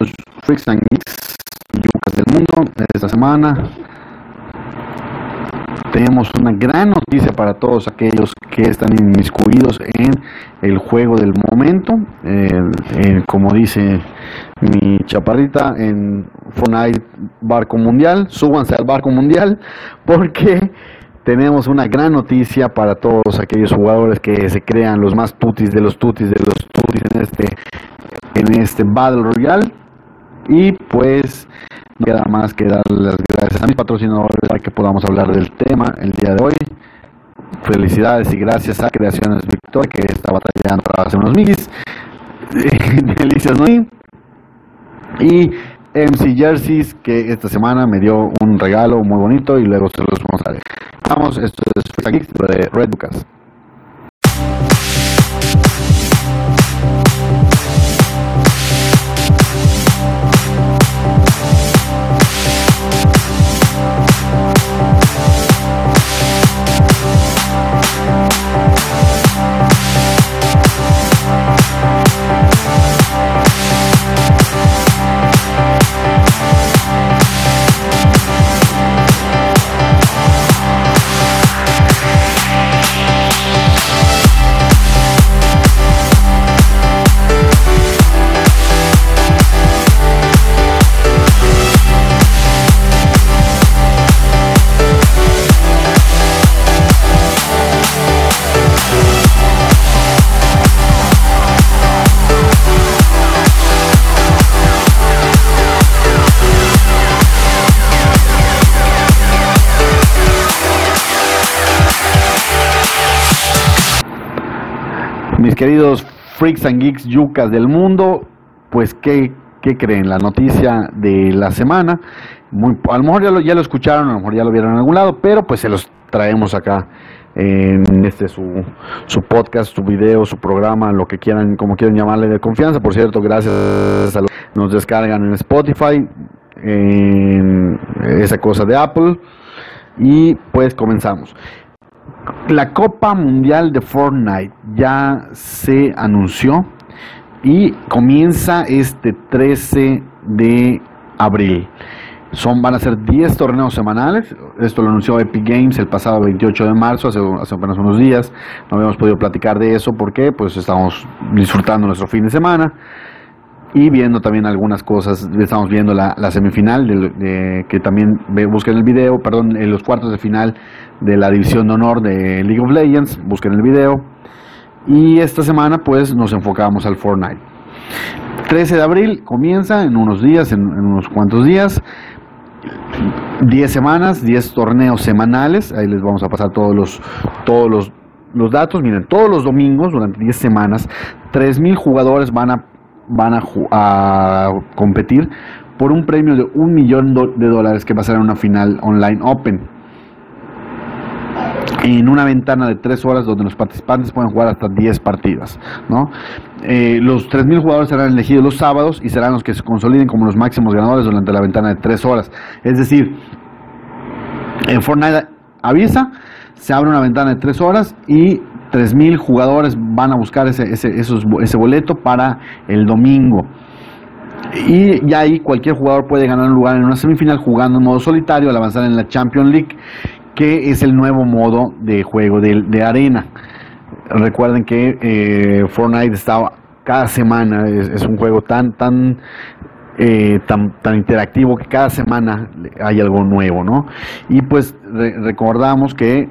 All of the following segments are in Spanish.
queridos freaks and geeks del mundo, esta semana tenemos una gran noticia para todos aquellos que están inmiscuidos en el juego del momento. como dice mi chaparrita en Fortnite Barco Mundial, súbanse al Barco Mundial porque tenemos una gran noticia para todos aquellos jugadores que se crean los más tutis de los tutis de los tutis en este en este Battle Royale y pues nada más que dar las gracias a mis patrocinadores para que podamos hablar del tema el día de hoy. Felicidades y gracias a Creaciones Victoria que está batallando para hacer unos minis. Delicias ¿no? Y MC Jerseys que esta semana me dio un regalo muy bonito y luego se los mostraré. Vamos, esto es de Red Lucas. Queridos freaks and geeks yucas del mundo, pues ¿qué, creen? La noticia de la semana, muy, a lo mejor ya lo, ya lo escucharon, a lo mejor ya lo vieron en algún lado, pero pues se los traemos acá en este su, su podcast, su video, su programa, lo que quieran, como quieran llamarle de confianza. Por cierto, gracias a los nos descargan en Spotify, en esa cosa de Apple. Y pues comenzamos. La Copa Mundial de Fortnite ya se anunció y comienza este 13 de abril. Son, van a ser 10 torneos semanales. Esto lo anunció Epic Games el pasado 28 de marzo, hace, apenas unos días. No habíamos podido platicar de eso porque pues estamos disfrutando nuestro fin de semana y viendo también algunas cosas. Estamos viendo la, semifinal que también busquen el video, perdón, en los cuartos de final de la división de honor de League of Legends, busquen el video. Y esta semana pues nos enfocamos al Fortnite. 13 de abril comienza en unos días, en, unos cuantos días. 10 semanas, 10 torneos semanales. Ahí les vamos a pasar todos los, todos los, los datos. Miren, todos los domingos durante 10 semanas, 3.000 jugadores van a van a, competir por un premio de un millón de dólares que ser en una final online open. En una ventana de tres horas donde los participantes pueden jugar hasta 10 partidas. ¿no? Eh, los 3.000 jugadores serán elegidos los sábados y serán los que se consoliden como los máximos ganadores durante la ventana de tres horas. Es decir, en Fortnite avisa, se abre una ventana de tres horas y 3.000 jugadores van a buscar ese, ese, ese boleto para el domingo. Y ya ahí cualquier jugador puede ganar un lugar en una semifinal jugando en modo solitario al avanzar en la Champions League, que es el nuevo modo de juego de, arena. Recuerden que eh, Fortnite está cada semana, es, un juego tan, tan, eh, tan, tan interactivo que cada semana hay algo nuevo, ¿no? Y pues recordamos que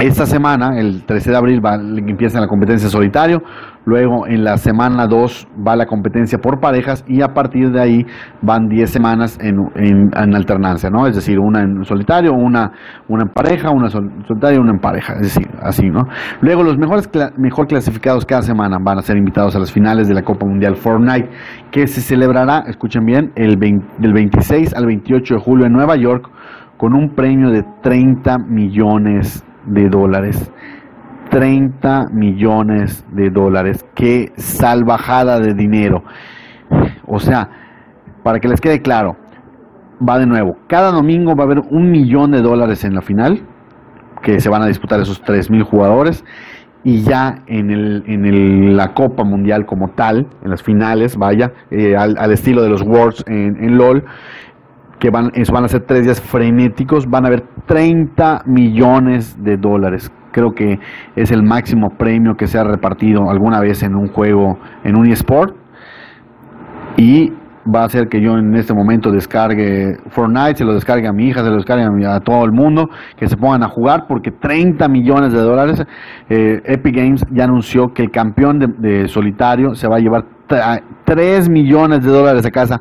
esta semana, el 13 de abril, empieza la competencia solitario. Luego, en la semana 2, va la competencia por parejas. Y a partir de ahí, van 10 semanas en, alternancia, ¿no? Es decir, una en solitario, una, una en pareja, una solitaria y una en pareja. Es decir, así, ¿no? Luego, los mejores mejor clasificados cada semana van a ser invitados a las finales de la Copa Mundial Fortnite, que se celebrará, escuchen bien, el del 26 al 28 de julio en Nueva York, con un premio de 30 millones de dólares. 30 millones de dólares. Qué salvajada de dinero. O sea, para que les quede claro, va de nuevo. Cada domingo va a haber un millón de dólares en la final, que se van a disputar esos 3 mil jugadores. y ya en, el, en la Copa Mundial como tal, en las finales, vaya, eh, al, estilo de los Worlds en, LOL, que van, van a ser tres días frenéticos, van a haber 30 millones de dólares. Creo que es el máximo premio que se ha repartido alguna vez en un juego, en un eSport. Y va a hacer que yo en este momento descargue Fortnite, se lo descargue a mi hija, se lo descargue a, todo el mundo, que se pongan a jugar porque 30 millones de dólares. Eh, Epic Games ya anunció que el campeón de, solitario se va a llevar 3 millones de dólares a casa.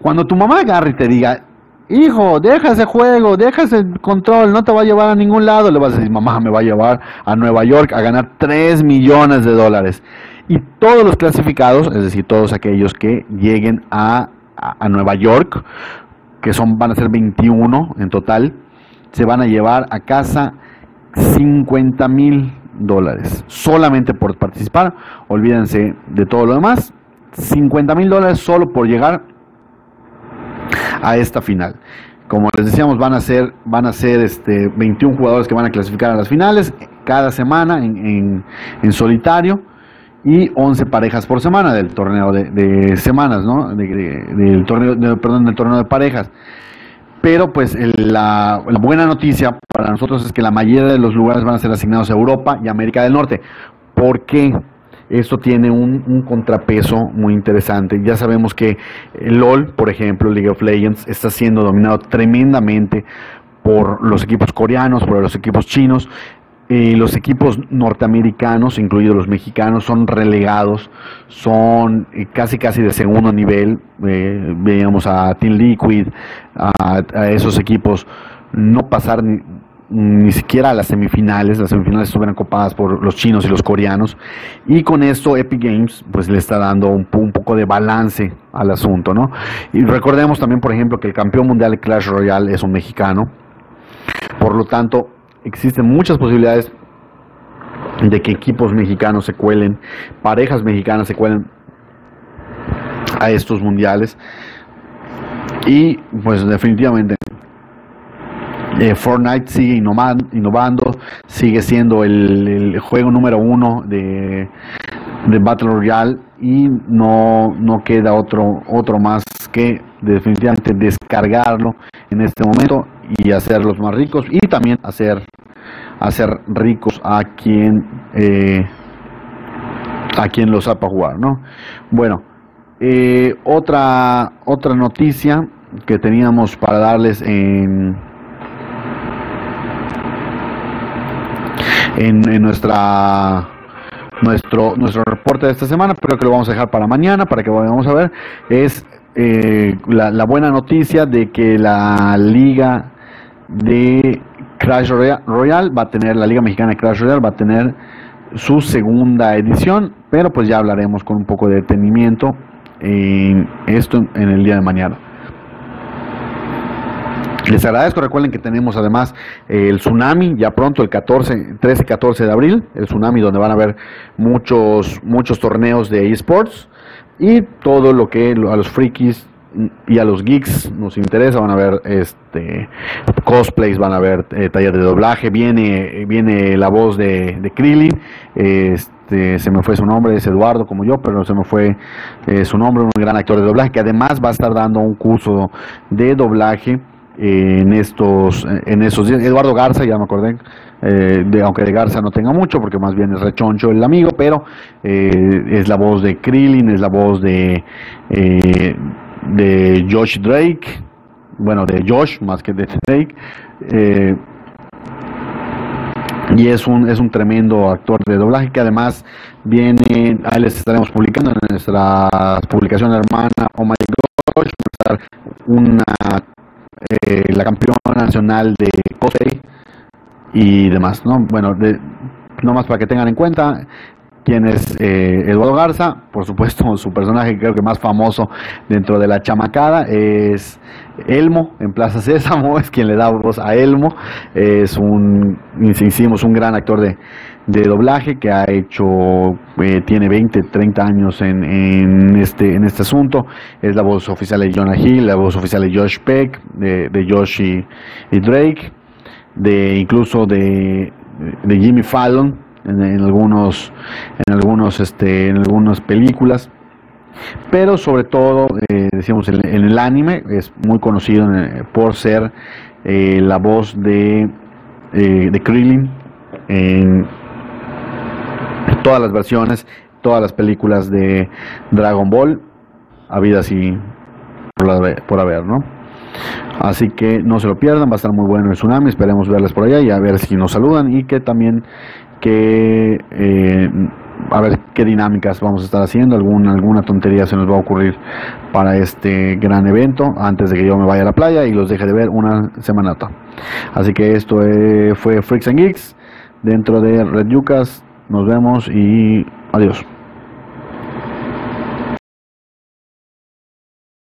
Cuando tu mamá agarre y te diga, hijo, deja ese juego, deja ese control, no te va a llevar a ningún lado, le vas a decir, mamá, me va a llevar a Nueva York a ganar 3 millones de dólares. Y todos los clasificados, es decir, todos aquellos que lleguen a, Nueva York, que son, van a ser 21 en total, se van a llevar a casa 50 mil dólares solamente por participar. Olvídense de todo lo demás. 50 mil dólares solo por llegar a esta final. Como les decíamos, van a ser, van a ser este, 21 jugadores que van a clasificar a las finales cada semana en, en solitario y 11 parejas por semana del torneo de, semanas, ¿no? del torneo, perdón, del torneo de parejas. Pero pues la, buena noticia para nosotros es que la mayoría de los lugares van a ser asignados a Europa y América del Norte. ¿Por qué? Esto tiene un, contrapeso muy interesante. Ya sabemos que LOL, por ejemplo, League of Legends, está siendo dominado tremendamente por los equipos coreanos, por los equipos chinos. Eh, los equipos norteamericanos, incluidos los mexicanos, son relegados, son eh, casi casi de segundo nivel. Eh, veíamos a Team Liquid, a, esos equipos no pasar ni, siquiera a las semifinales. Las semifinales estuvieran copadas por los chinos y los coreanos. Y con esto Epic Games pues le está dando un, un poco de balance al asunto, ¿no? Y recordemos también, por ejemplo, que el campeón mundial de Clash Royale es un mexicano. Por lo tanto, existen muchas posibilidades de que equipos mexicanos se cuelen, parejas mexicanas se cuelen a estos mundiales. Y pues definitivamente eh, Fortnite sigue innovando, sigue siendo el, juego número uno de, de, Battle Royale y no, no queda otro, otro más que definitivamente descargarlo en este momento y hacerlos más ricos y también hacer, hacer ricos a quien eh, a quien los para jugar, ¿no? Bueno, eh, otra otra noticia que teníamos para darles en en, nuestra nuestro nuestro reporte de esta semana, pero que lo vamos a dejar para mañana para que vayamos a ver es eh, la, buena noticia de que la liga de Crash Royale va a tener, la Liga Mexicana de Crash Royale va a tener su segunda edición, pero pues ya hablaremos con un poco de detenimiento en esto en el día de mañana. Les agradezco, recuerden que tenemos además eh, el tsunami ya pronto, el 14, 13 14 de abril, el tsunami donde van a haber muchos, muchos torneos de esports y todo lo que a los frikis y a los geeks nos interesa, van a ver este cosplays, van a ver eh, talleres de doblaje, viene, viene la voz de, de este, se me fue su nombre, es Eduardo como yo, pero se me fue eh, su nombre, un gran actor de doblaje que además va a estar dando un curso de doblaje en estos en esos días. Eduardo Garza, ya me acordé, eh, aunque de Garza no tenga mucho, porque más bien es rechoncho el amigo, pero es la voz de Krillin, es la voz de de Josh Drake, bueno, de Josh más que de Drake. Eh, y es un, es un tremendo actor de doblaje que además viene, ahí les estaremos publicando en nuestra publicación hermana Oh My Gosh, una, eh, la campeona nacional de cosplay y demás, ¿no? Bueno, de, no más para que tengan en cuenta, quién es eh, Eduardo Garza, por supuesto su personaje creo que más famoso dentro de la chamacada es Elmo en Plaza Sésamo, es quien le da voz a Elmo, es un, hicimos un gran actor de, doblaje que ha hecho, eh, tiene 20, 30 años en, este, en este asunto, es la voz oficial de Jonah Hill, la voz oficial de Josh Peck, de, de Josh y, Drake, de incluso de, de Jimmy Fallon, en, algunos, en algunos, este, en algunas películas. Pero sobre todo, eh, decíamos, en, el anime es muy conocido por ser eh, la voz de, eh, de Krillin en todas las versiones, todas las películas de Dragon Ball, habidas y por, por haber, ¿no? Así que no se lo pierdan, va a estar muy bueno el tsunami, esperemos verles por allá y a ver si nos saludan y que también que eh, a ver qué dinámicas vamos a estar haciendo, alguna, alguna tontería se nos va a ocurrir para este gran evento antes de que yo me vaya a la playa y los deje de ver una semanata. Así que esto eh, fue Freaks and Geeks dentro de Red Yucas, nos vemos y adiós.